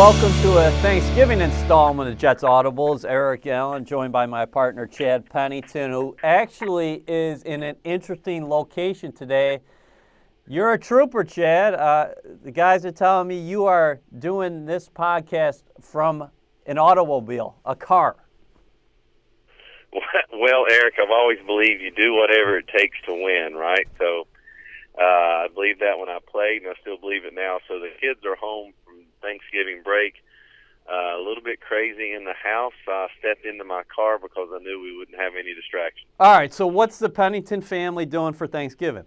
welcome to a Thanksgiving installment of Jets Audibles. Eric Allen, joined by my partner Chad Pennington, who actually is in an interesting location today. You're a trooper, Chad. Uh, the guys are telling me you are doing this podcast from an automobile, a car. Well, Eric, I've always believed you do whatever it takes to win, right? So uh, I believe that when I played, and I still believe it now. So the kids are home Thanksgiving break. Uh, a little bit crazy in the house. I stepped into my car because I knew we wouldn't have any distractions. All right, so what's the Pennington family doing for Thanksgiving?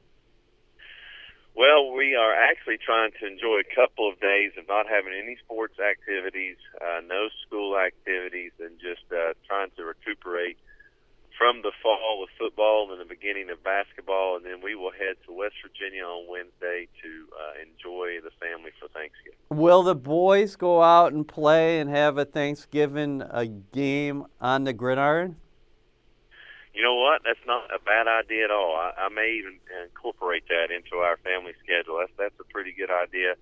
Well, we are actually trying to enjoy a couple of days of not having any sports activities, uh, no school activities, and just uh, trying to recuperate from the fall with football and the beginning of basketball, and then we will head to West Virginia on Wednesday to uh, enjoy the family for Thanksgiving. Will the boys go out and play and have a Thanksgiving a game on the gridiron? You know what? That's not a bad idea at all. I, I may even incorporate that into our family schedule. That's that's a pretty good idea.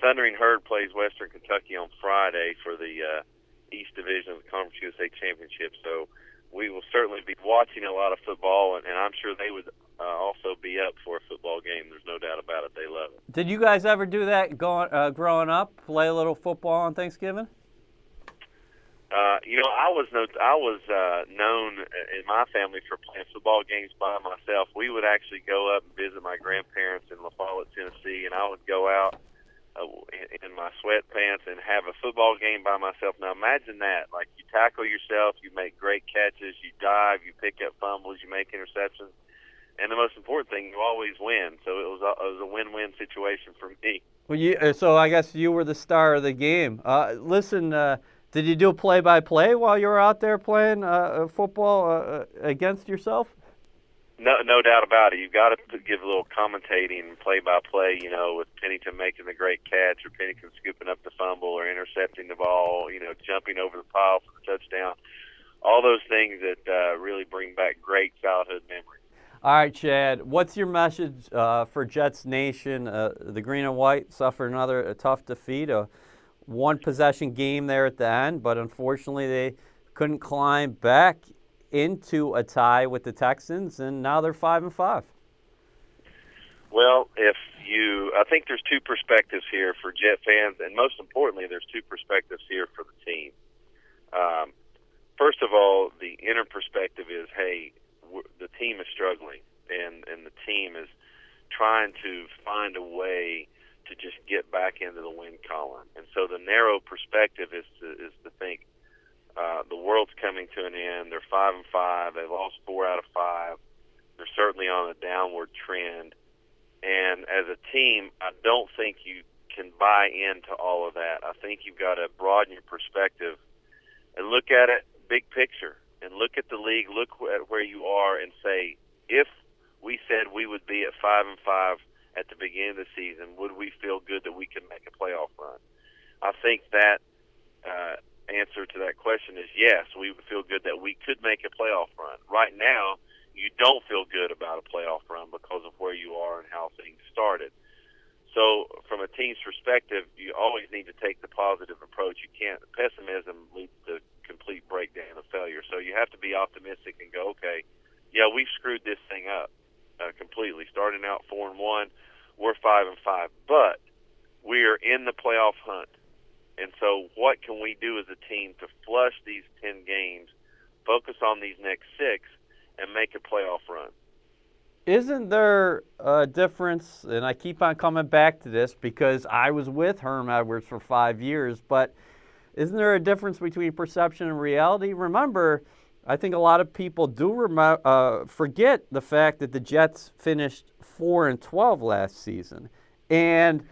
Thundering Herd plays Western Kentucky on Friday for the uh, East Division of the Conference USA Championship. So we will certainly be watching a lot of football, and, and I'm sure they would uh, also be up for a football game. There's no doubt about it. They love it. Did you guys ever do that going uh, growing up? Play a little football on Thanksgiving? Uh, you know, I was no, I was uh, known in my family for playing football games by myself. We would actually go up and visit my grandparents in La Follette, Tennessee, and I would go out in my sweatpants and have a football game by myself. Now imagine that. Like you tackle yourself, you make great catches, you dive, you pick up fumbles, you make interceptions, and the most important thing, you always win. So it was a, it was a win-win situation for me. Well, you, uh, so I guess you were the star of the game. Uh, listen, uh, did you do a play-by-play while you were out there playing uh, football uh, against yourself? No, no doubt about it. You've got to give a little commentating, play-by-play. You know, with Pennington making the great catch, or Pennington scooping up the fumble, or intercepting the ball. You know, jumping over the pile for the touchdown. All those things that uh, really bring back great childhood memories. All right, Chad. What's your message uh, for Jets Nation? Uh, the green and white suffered another tough defeat, a one possession game there at the end, but unfortunately they couldn't climb back into a tie with the Texans, and now they're five and five. Well, if you, I think there's two perspectives here for Jet fans, and most importantly, there's two perspectives here for the team. Um, first of all, the inner perspective is, hey, the team is struggling, and and the team is trying to find a way to just get back into the win column. And so the narrow perspective is to is to think uh, the world's coming to an end. They're five and five. They've lost four out of five. They're certainly on a downward trend. And as a team, I don't think you can buy into all of that. I think you've got to broaden your perspective and look at it big picture and look at the league, look at where you are, and say, if we said we would be at five and five at the beginning of the season, would we feel good that we could make a playoff run? I think that uh, answer to that question is yes. We would feel good that we could make a playoff run. Right now, you don't feel good about a playoff run because of where you are and how things started. So, from a team's perspective, you always need to take the positive approach. You can't pessimism leads to complete breakdown of failure. So you have to be optimistic and go, okay, yeah, we've screwed this thing up uh, completely. Starting out four and one, we're five and five, but we are in the playoff hunt. And so, what can we do as a team to flush these 10 games, focus on these next six, and make a playoff run? Isn't there a difference? And I keep on coming back to this because I was with Herm Edwards for five years, but isn't there a difference between perception and reality? Remember, I think a lot of people do rem- uh, forget the fact that the Jets finished 4 and 12 last season. And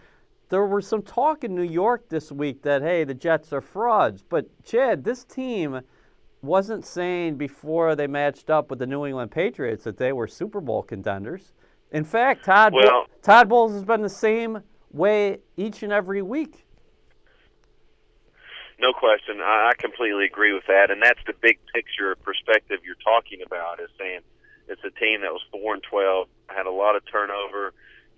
there was some talk in New York this week that, hey, the Jets are frauds. But, Chad, this team wasn't saying before they matched up with the New England Patriots that they were Super Bowl contenders. In fact, Todd, well, Todd Bowles has been the same way each and every week. No question. I, I completely agree with that. And that's the big picture perspective you're talking about is saying it's a team that was 4 and 12, had a lot of turnover,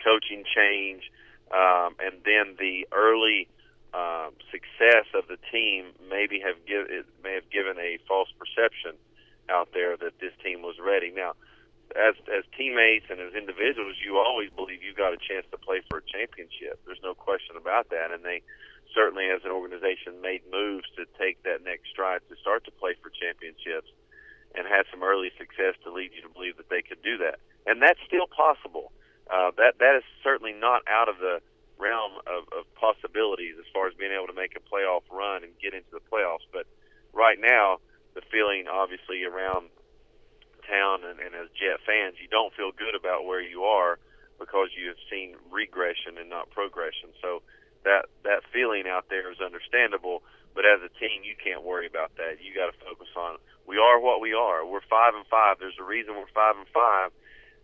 coaching change, um, and then the early um, success of the team maybe have give it may have given a false perception out there that this team was ready. Now, as as teammates and as individuals, you always believe you got a chance to play for a championship. There's no question about that, and they certainly, as an organization, made moves to take that next stride to start to play for championships, and had some early success to lead you to believe that they could do that, and that's still possible. Uh, that that is certainly not out of the realm of, of possibilities as far as being able to make a playoff run and get into the playoffs. But right now, the feeling obviously around town and, and as Jet fans, you don't feel good about where you are because you have seen regression and not progression. So that that feeling out there is understandable. But as a team, you can't worry about that. You got to focus on we are what we are. We're five and five. There's a reason we're five and five.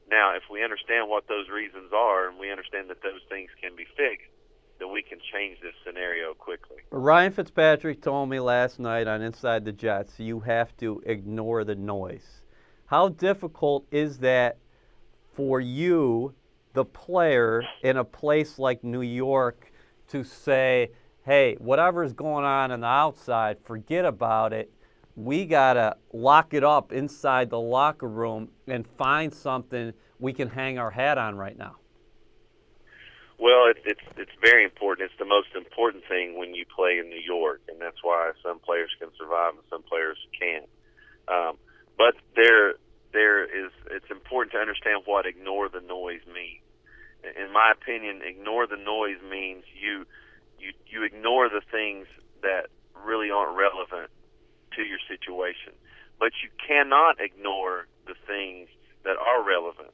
Now, if we understand what those reasons are and we understand that those things can be fixed, then we can change this scenario quickly. Ryan Fitzpatrick told me last night on Inside the Jets, you have to ignore the noise. How difficult is that for you, the player, in a place like New York, to say, hey, whatever's going on on the outside, forget about it. We got to lock it up inside the locker room and find something we can hang our hat on right now. Well, it's it's it's very important. It's the most important thing when you play in New York, and that's why some players can survive and some players can't. Um, but there there is it's important to understand what ignore the noise means. In my opinion, ignore the noise means you you you ignore the things that really aren't relevant to your situation. But you cannot ignore the things that are relevant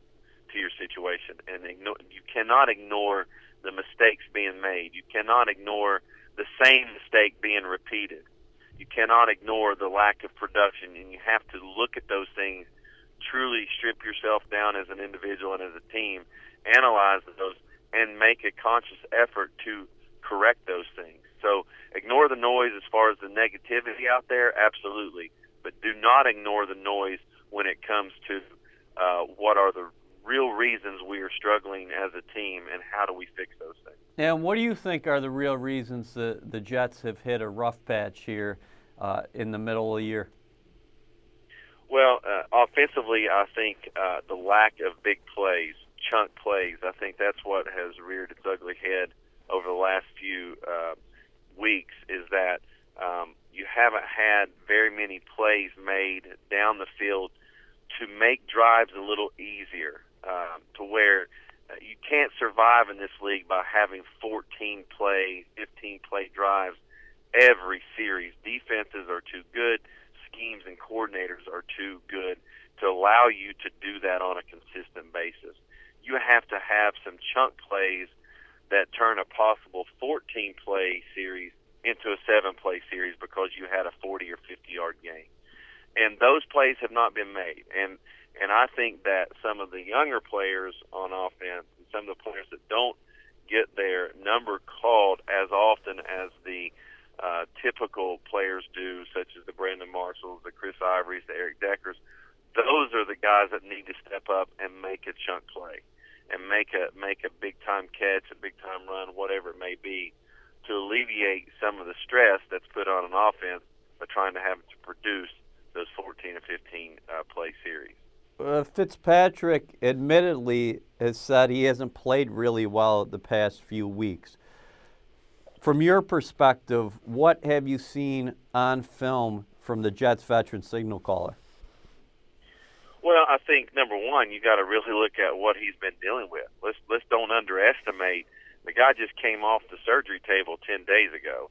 to your situation and ignore you cannot ignore the mistakes being made. You cannot ignore the same mistake being repeated. You cannot ignore the lack of production and you have to look at those things truly strip yourself down as an individual and as a team, analyze those, and make a conscious effort to correct those things. So ignore the noise as far as the negativity out there, absolutely, but do not ignore the noise when it comes to uh, what are the real reasons we are struggling as a team and how do we fix those things. And what do you think are the real reasons the, the Jets have hit a rough patch here uh, in the middle of the year? Well, uh, offensively, I think uh, the lack of big plays, chunk plays, I think that's what has reared its ugly head over the last few uh, weeks. Is that um, you haven't had very many plays made down the field to make drives a little easier, um, to where uh, you can't survive in this league by having 14 play, 15 play drives every series. Defenses are too good schemes and coordinators are too good to allow you to do that on a consistent basis. You have to have some chunk plays that turn a possible 14 play series into a seven play series because you had a 40 or 50 yard game. And those plays have not been made. And and I think that some of the younger players on offense and some of the players that don't get their number called as often as the uh, typical players do, such as the Brandon Marshalls, the Chris Ivorys, the Eric Deckers. Those are the guys that need to step up and make a chunk play, and make a make a big time catch, a big time run, whatever it may be, to alleviate some of the stress that's put on an offense by trying to have to produce those 14 or 15 uh, play series. Uh, Fitzpatrick admittedly has said he hasn't played really well the past few weeks from your perspective, what have you seen on film from the Jets veteran signal caller? Well, I think number one, you got to really look at what he's been dealing with. Let's let's don't underestimate. The guy just came off the surgery table ten days ago.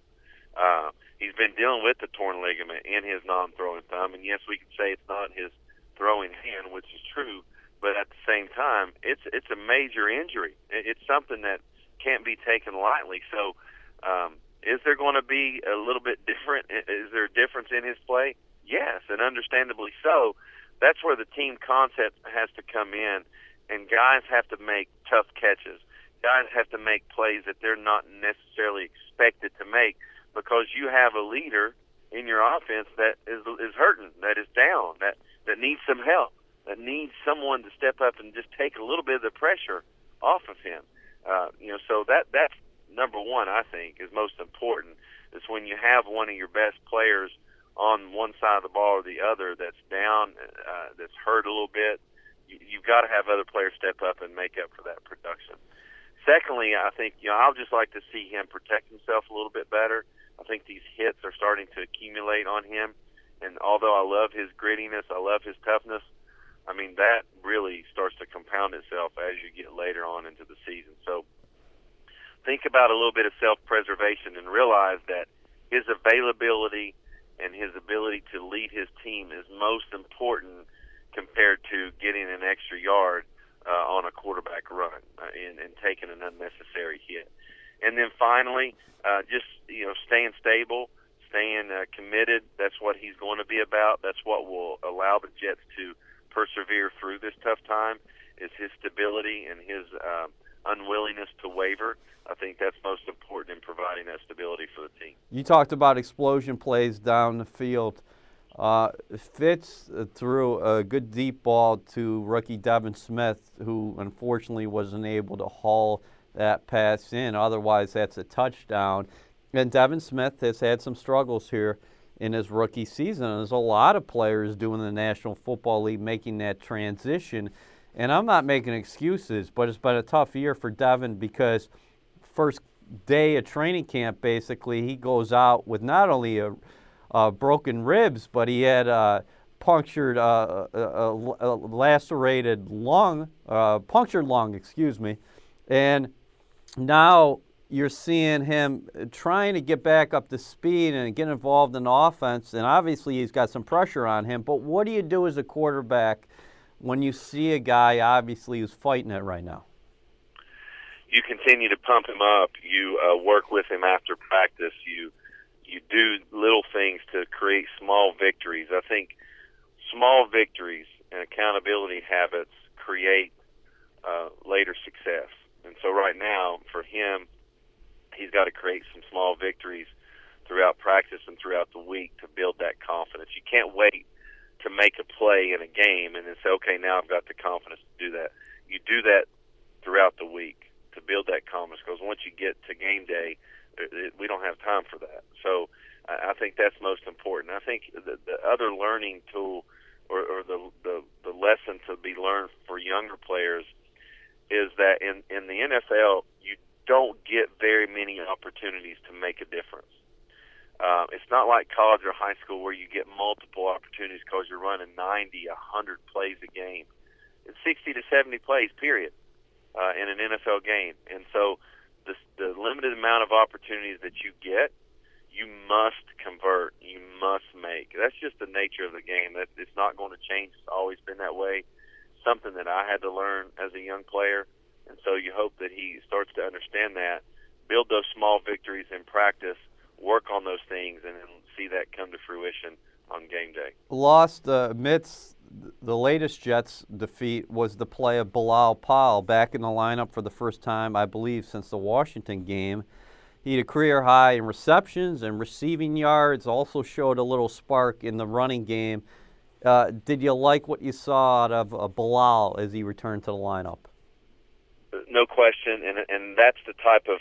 Uh, he's been dealing with the torn ligament in his non-throwing thumb, and yes, we can say it's not his throwing hand, which is true. But at the same time, it's it's a major injury. It's something that can't be taken lightly. So um, is there going to be a little bit different? Is there a difference in his play? Yes, and understandably so. That's where the team concept has to come in, and guys have to make tough catches. Guys have to make plays that they're not necessarily expected to make because you have a leader in your offense that is is hurting, that is down, that that needs some help, that needs someone to step up and just take a little bit of the pressure off of him. Uh, you know, so that that's number one, I think, is most important is when you have one of your best players on one side of the ball or the other that's down, uh, that's hurt a little bit. You, you've got to have other players step up and make up for that production. Secondly, I think you know I'll just like to see him protect himself a little bit better. I think these hits are starting to accumulate on him, and although I love his grittiness, I love his toughness. I mean that really starts to compound itself as you get later on into the season. So think about a little bit of self-preservation and realize that his availability and his ability to lead his team is most important compared to getting an extra yard uh, on a quarterback run uh, and, and taking an unnecessary hit. And then finally, uh, just you know, staying stable, staying uh, committed. That's what he's going to be about. That's what will allow the Jets to persevere through this tough time. Is his stability and his um, unwillingness to waver. I think that's most important in providing that stability for the team. You talked about explosion plays down the field. Uh, Fitz threw a good deep ball to rookie Devin Smith, who unfortunately wasn't able to haul that pass in. Otherwise, that's a touchdown. And Devin Smith has had some struggles here in his rookie season. There's a lot of players doing the National Football League making that transition. And I'm not making excuses, but it's been a tough year for Devin because first day of training camp, basically, he goes out with not only a uh, broken ribs, but he had uh, punctured, uh, a, a, lacerated lung, punctured lung, excuse me. And now you're seeing him trying to get back up to speed and get involved in offense. And obviously, he's got some pressure on him. But what do you do as a quarterback when you see a guy, obviously, who's fighting it right now? You continue to pump him up. You uh, work with him after practice. You you do little things to create small victories. I think small victories and accountability habits create uh, later success. And so right now, for him, he's got to create some small victories throughout practice and throughout the week to build that confidence. You can't wait to make a play in a game and then say, okay, now I've got the confidence to do that. You do that throughout the week to build that confidence because once you get to game day, we don't have time for that. So I think that's most important. I think the, the other learning tool or, or the, the the lesson to be learned for younger players is that in in the NFL you don't get very many opportunities to make a difference. Uh, it's not like college or high school where you get multiple opportunities because you're running 90, 100 plays a game. It's 60 to 70 plays, period, uh, in an NFL game. And so the, the limited amount of opportunities that you get, you must convert. You must make. That's just the nature of the game. That it's not going to change. It's always been that way. Something that I had to learn as a young player, and so you hope that he starts to understand that. Build those small victories in practice. Work on those things, and then see that come to fruition on game day. Lost uh, amidst the latest Jets defeat was the play of Bilal Powell back in the lineup for the first time, I believe, since the Washington game. He had a career high in receptions and receiving yards, also showed a little spark in the running game. Uh, did you like what you saw out of uh, Bilal as he returned to the lineup? No question, and, and that's the type of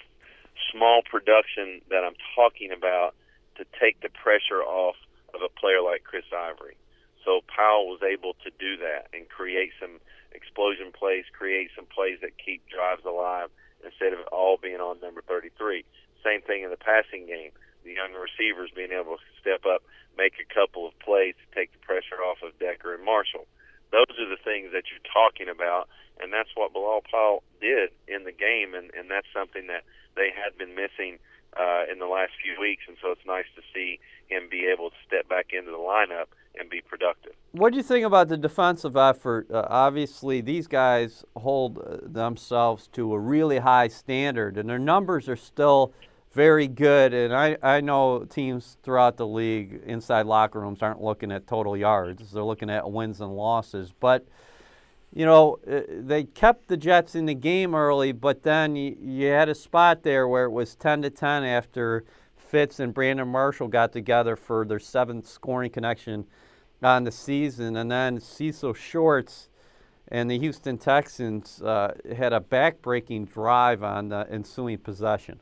small production that I'm talking about to take the pressure off of a player like Chris Ivory. So Powell was able to do that and create some explosion plays, create some plays that keep drives alive instead of all being on number 33. Same thing in the passing game. The younger receivers being able to step up, make a couple of plays to take the pressure off of Decker and Marshall. Those are the things that you're talking about, and that's what Bilal Powell did in the game, and, and that's something that they had been missing uh, in the last few weeks, and so it's nice to see him be able to step back into the lineup and be productive. What do you think about the defensive effort? Uh, obviously, these guys hold uh, themselves to a really high standard, and their numbers are still very good. And I, I know teams throughout the league, inside locker rooms, aren't looking at total yards, they're looking at wins and losses. But you know, uh, they kept the Jets in the game early, but then you, you had a spot there where it was 10 to 10 after Fitz and Brandon Marshall got together for their seventh scoring connection on the season. And then Cecil Shorts and the Houston Texans uh, had a back-breaking drive on the ensuing possession.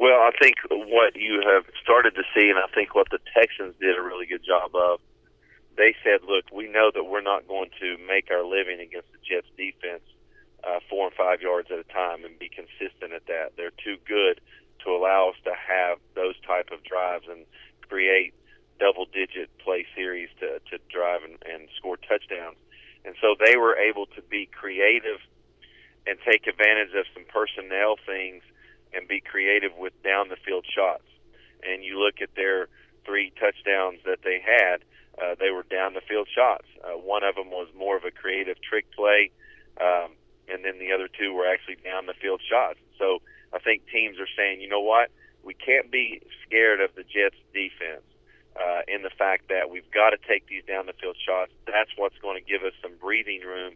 Well, I think what you have started to see, and I think what the Texans did a really good job of, they said, look, we know that we're not going to make our living against the Jets defense uh, four and five yards at a time and be consistent at that. They're too good to allow us to have those type of drives and create double digit play series to, to drive and, and score touchdowns. And so they were able to be creative and take advantage of some personnel things and be creative with down the field shots. And you look at their three touchdowns that they had, uh, they were down the field shots. Uh, one of them was more of a creative trick play, um, and then the other two were actually down the field shots. So I think teams are saying, you know what, we can't be scared of the Jets defense. Uh, in the fact that we've got to take these down the field shots, that's what's going to give us some breathing room.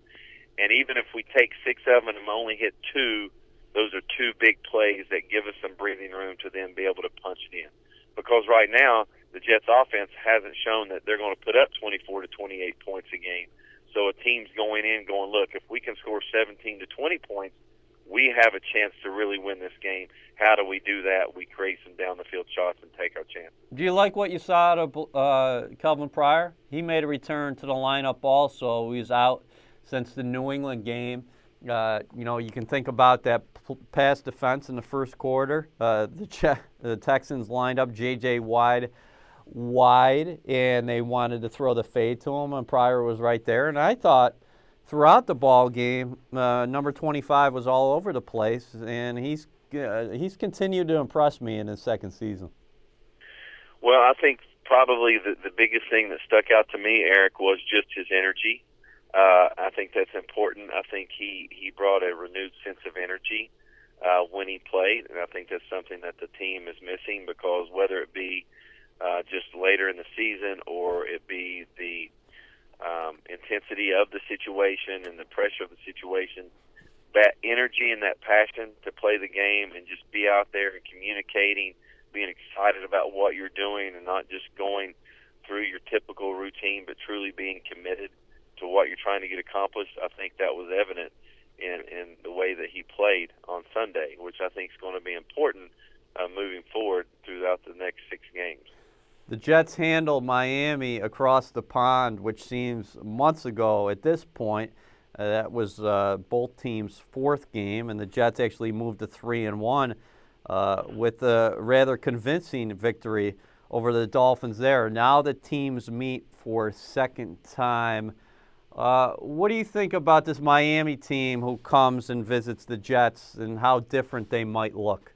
And even if we take six of them and only hit two, those are two big plays that give us some breathing room to then be able to punch it in. Because right now, the Jets offense hasn't shown that they're going to put up 24 to 28 points a game. So a team's going in going, look, if we can score 17 to 20 points, we have a chance to really win this game. How do we do that? We create some down the field shots and take our chance. Do you like what you saw out of uh, Calvin Pryor? He made a return to the lineup also. He was out since the New England game. Uh, you know, you can think about that pass defense in the first quarter. Uh, the, che- the Texans lined up J.J. Watt wide, and they wanted to throw the fade to him, and Pryor was right there. And I thought throughout the ball game, uh, number 25 was all over the place, and he's uh, he's continued to impress me in his second season. Well, I think probably the, the biggest thing that stuck out to me, Eric, was just his energy. Uh, I think that's important. I think he he brought a renewed sense of energy uh, when he played, and I think that's something that the team is missing because whether it be uh, just later in the season or it be the um, intensity of the situation and the pressure of the situation, that energy and that passion to play the game and just be out there and communicating, being excited about what you're doing and not just going through your typical routine, but truly being committed to what you're trying to get accomplished. I think that was evident in in the way that he played on Sunday, which I think is going to be important uh, moving forward throughout the next six games. The Jets handled Miami across the pond, which seems months ago at this point. Uh, that was uh, both teams' fourth game, and the Jets actually moved to three and one uh, with a rather convincing victory over the Dolphins there. Now the teams meet for second time. Uh, what do you think about this Miami team who comes and visits the Jets and how different they might look?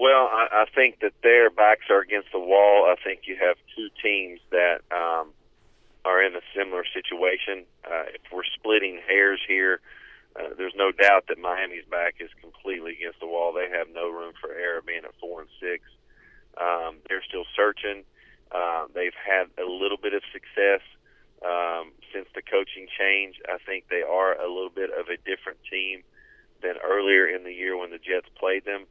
Well, I, I think that their backs are against the wall. I think you have two teams that um, are in a similar situation. Uh, if we're splitting hairs here, uh, there's no doubt that Miami's back is completely against the wall. They have no room for error, being at four and six. Um, they're still searching. Uh, they've had a little bit of success um, since the coaching change. I think they are a little bit of a different team than earlier in the year when the Jets played them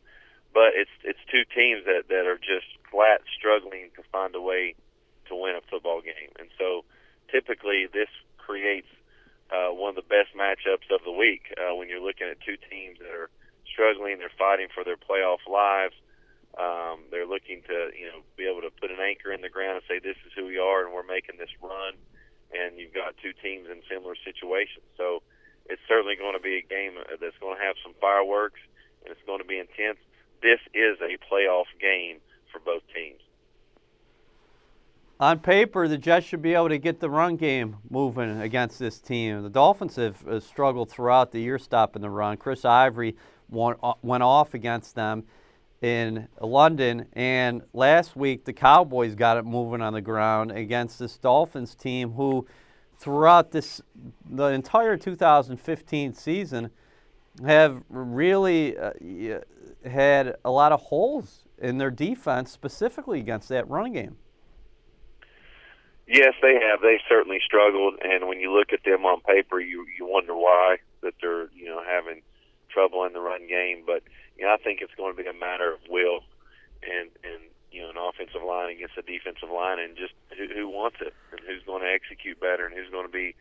but it's it's two teams that that are just flat struggling to find a way to win a football game, and so typically this creates uh, one of the best matchups of the week uh, when you're looking at two teams that are struggling, they're fighting for their playoff lives. Um, they're looking to, you know, be able to put an anchor in the ground and say, "This is who we are, and we're making this run." And you've got two teams in similar situations, so it's certainly going to be a game that's going to have some fireworks, and it's going to be intense this is a playoff game for both teams. On paper, the Jets should be able to get the run game moving against this team. The Dolphins have, have struggled throughout the year stopping the run. Chris Ivory uh, went off against them in London, and last week the Cowboys got it moving on the ground against this Dolphins team who, throughout this the entire 2015 season, have really uh, had a lot of holes in their defense, specifically against that running game. Yes, they have. They certainly struggled, and when you look at them on paper, you you wonder why that they're you know having trouble in the run game. But you know, I think it's going to be a matter of will and and you know an offensive line against a defensive line, and just who, who wants it and who's going to execute better and who's going to be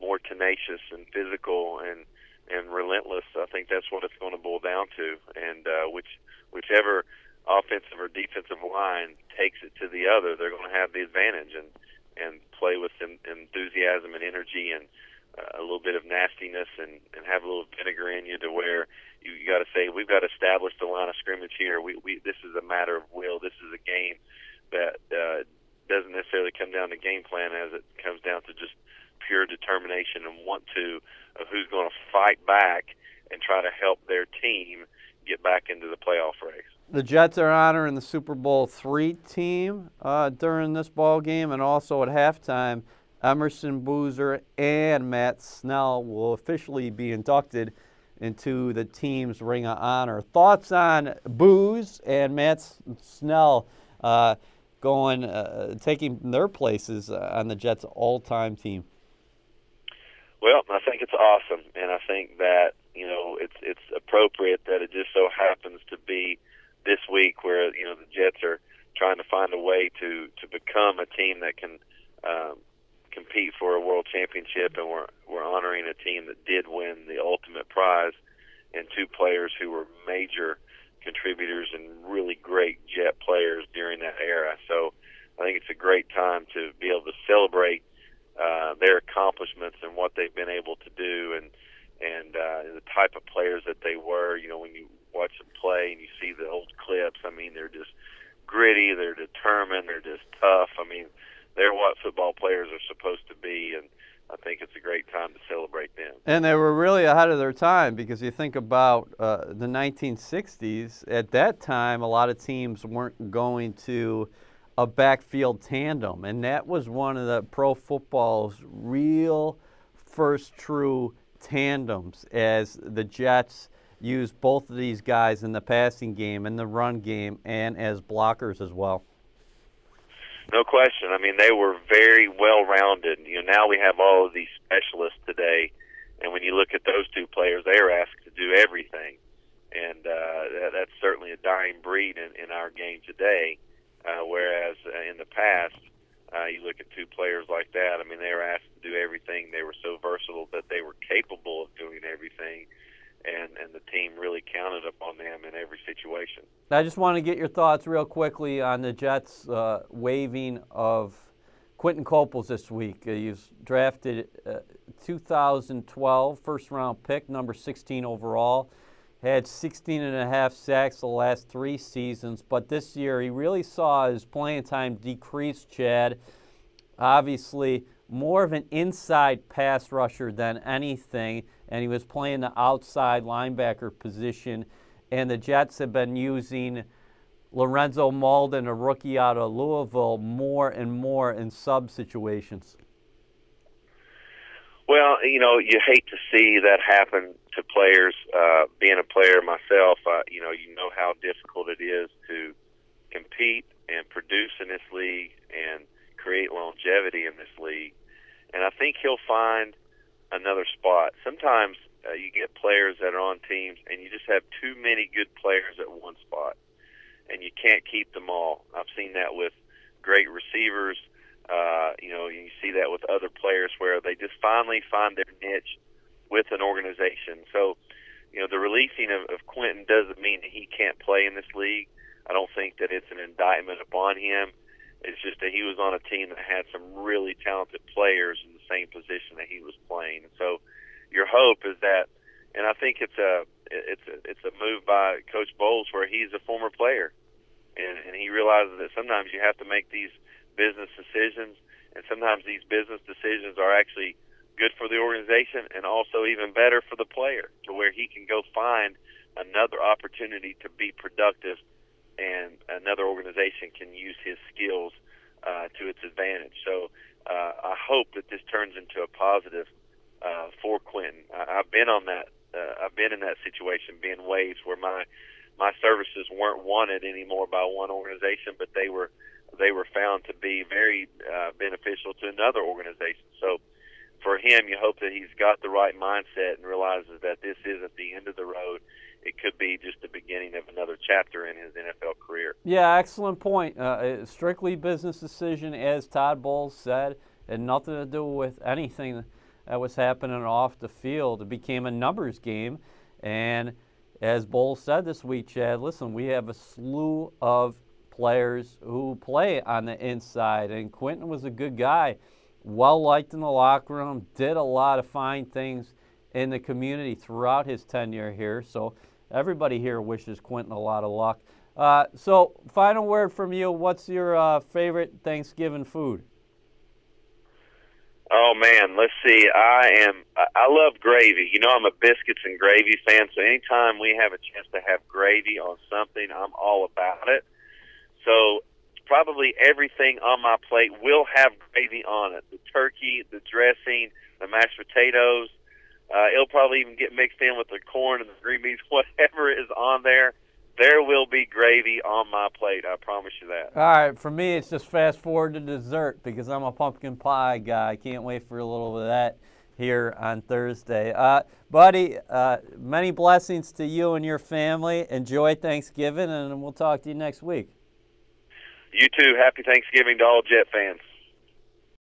more tenacious and physical and and relentless. I think that's what it's going to boil down to, and uh, which whichever offensive or defensive line takes it to the other, they're going to have the advantage and and play with en- enthusiasm and energy and uh, a little bit of nastiness and and have a little vinegar in you to where you, you got to say we've got to establish the line of scrimmage here. We we this is a matter of will. This is a game that uh, doesn't necessarily come down to game plan as it comes down to just pure determination and want to of who's going to fight back and try to help their team get back into the playoff race. The Jets are honoring the Super Bowl three team uh, during this ball game, and also at halftime, Emerson Boozer and Matt Snell will officially be inducted into the team's Ring of Honor. Thoughts on Booze and Matt Snell uh, going, uh, taking their places on the Jets' all-time team? Well, I think it's awesome, and I think that you know it's it's appropriate that it just so happens to be this week where you know the Jets are trying to find a way to to become a team that can um, compete for a world championship, and we're we're honoring a team that did win the ultimate prize, and two players who were major contributors and really great Jet players during that era. So I think it's a great time to be able to celebrate uh, their accomplishments and what they've been able to do, and and uh, the type of players that they were. You know, when you watch them play and you see the old clips, I mean, they're just gritty, they're determined, they're just tough. I mean, they're what football players are supposed to be, and I think it's a great time to celebrate them. And they were really ahead of their time because you think about uh, the 1960s. At that time, a lot of teams weren't going to a backfield tandem, and that was one of the pro football's real first true tandems as the Jets used both of these guys in the passing game and the run game and as blockers as well. No question. I mean, they were very well rounded. You know, now we have all of these specialists today, and when you look at those two players, they are asked to do everything, and uh, that's certainly a dying breed in, in our game today. Uh, whereas uh, in the past, uh, you look at two players like that. I mean, they were asked to do everything. They were so versatile that they were capable of doing everything, and and the team really counted upon them in every situation. I just want to get your thoughts real quickly on the Jets' uh, waiving of Quinton Coples this week. Uh, he's drafted uh, 2012 first round pick, number 16 overall. Had 16 and a half sacks the last three seasons, but this year he really saw his playing time decrease, Chad. Obviously, more of an inside pass rusher than anything, and he was playing the outside linebacker position. And the Jets have been using Lorenzo Mauldin, a rookie out of Louisville, more and more in sub situations. Well, you know, you hate to see that happen to players. Uh, being a player myself, uh, you know, you know how difficult it is to compete and produce in this league and create longevity in this league. And I think he'll find another spot. Sometimes uh, you get players that are on teams and you just have too many good players at one spot, and you can't keep them all. I've seen that with great receivers uh, you know, you see that with other players where they just finally find their niche with an organization. So, you know, the releasing of, of Quinton doesn't mean that he can't play in this league. I don't think that it's an indictment upon him. It's just that he was on a team that had some really talented players in the same position that he was playing. So, your hope is that, and I think it's a it's a it's a move by Coach Bowles where he's a former player, and and he realizes that sometimes you have to make these business decisions, and sometimes these business decisions are actually good for the organization and also even better for the player, to where he can go find another opportunity to be productive, and another organization can use his skills uh, to its advantage. So uh, I hope that this turns into a positive uh, for Quinton. I, I've been on that. Uh, I've been in that situation, being waived, where my my services weren't wanted anymore by one organization, but they were they were found to be very uh, beneficial to another organization. So for him, you hope that he's got the right mindset and realizes that this isn't the end of the road. It could be just the beginning of another chapter in his NFL career. Yeah, excellent point. Uh, strictly business decision, as Todd Bowles said, and nothing to do with anything that was happening off the field. It became a numbers game, and as Bowles said this week, Chad, listen, we have a slew of players who play on the inside, and Quinton was a good guy, well liked in the locker room, did a lot of fine things in the community throughout his tenure here. So everybody here wishes Quinton a lot of luck. Uh, so, final word from you. What's your uh, favorite Thanksgiving food? Oh man, let's see. I am. I love gravy. You know, I'm a biscuits and gravy fan. So anytime we have a chance to have gravy on something, I'm all about it. So probably everything on my plate will have gravy on it. The turkey, the dressing, the mashed potatoes. Uh, it'll probably even get mixed in with the corn and the green beans, whatever is on there there will be gravy on my plate. I promise you that. All right, for me, it's just fast forward to dessert because I'm a pumpkin pie guy. I can't wait for a little of that here on Thursday. Uh, buddy, uh, many blessings to you and your family. Enjoy Thanksgiving, and we'll talk to you next week. You too. Happy Thanksgiving to all Jet fans.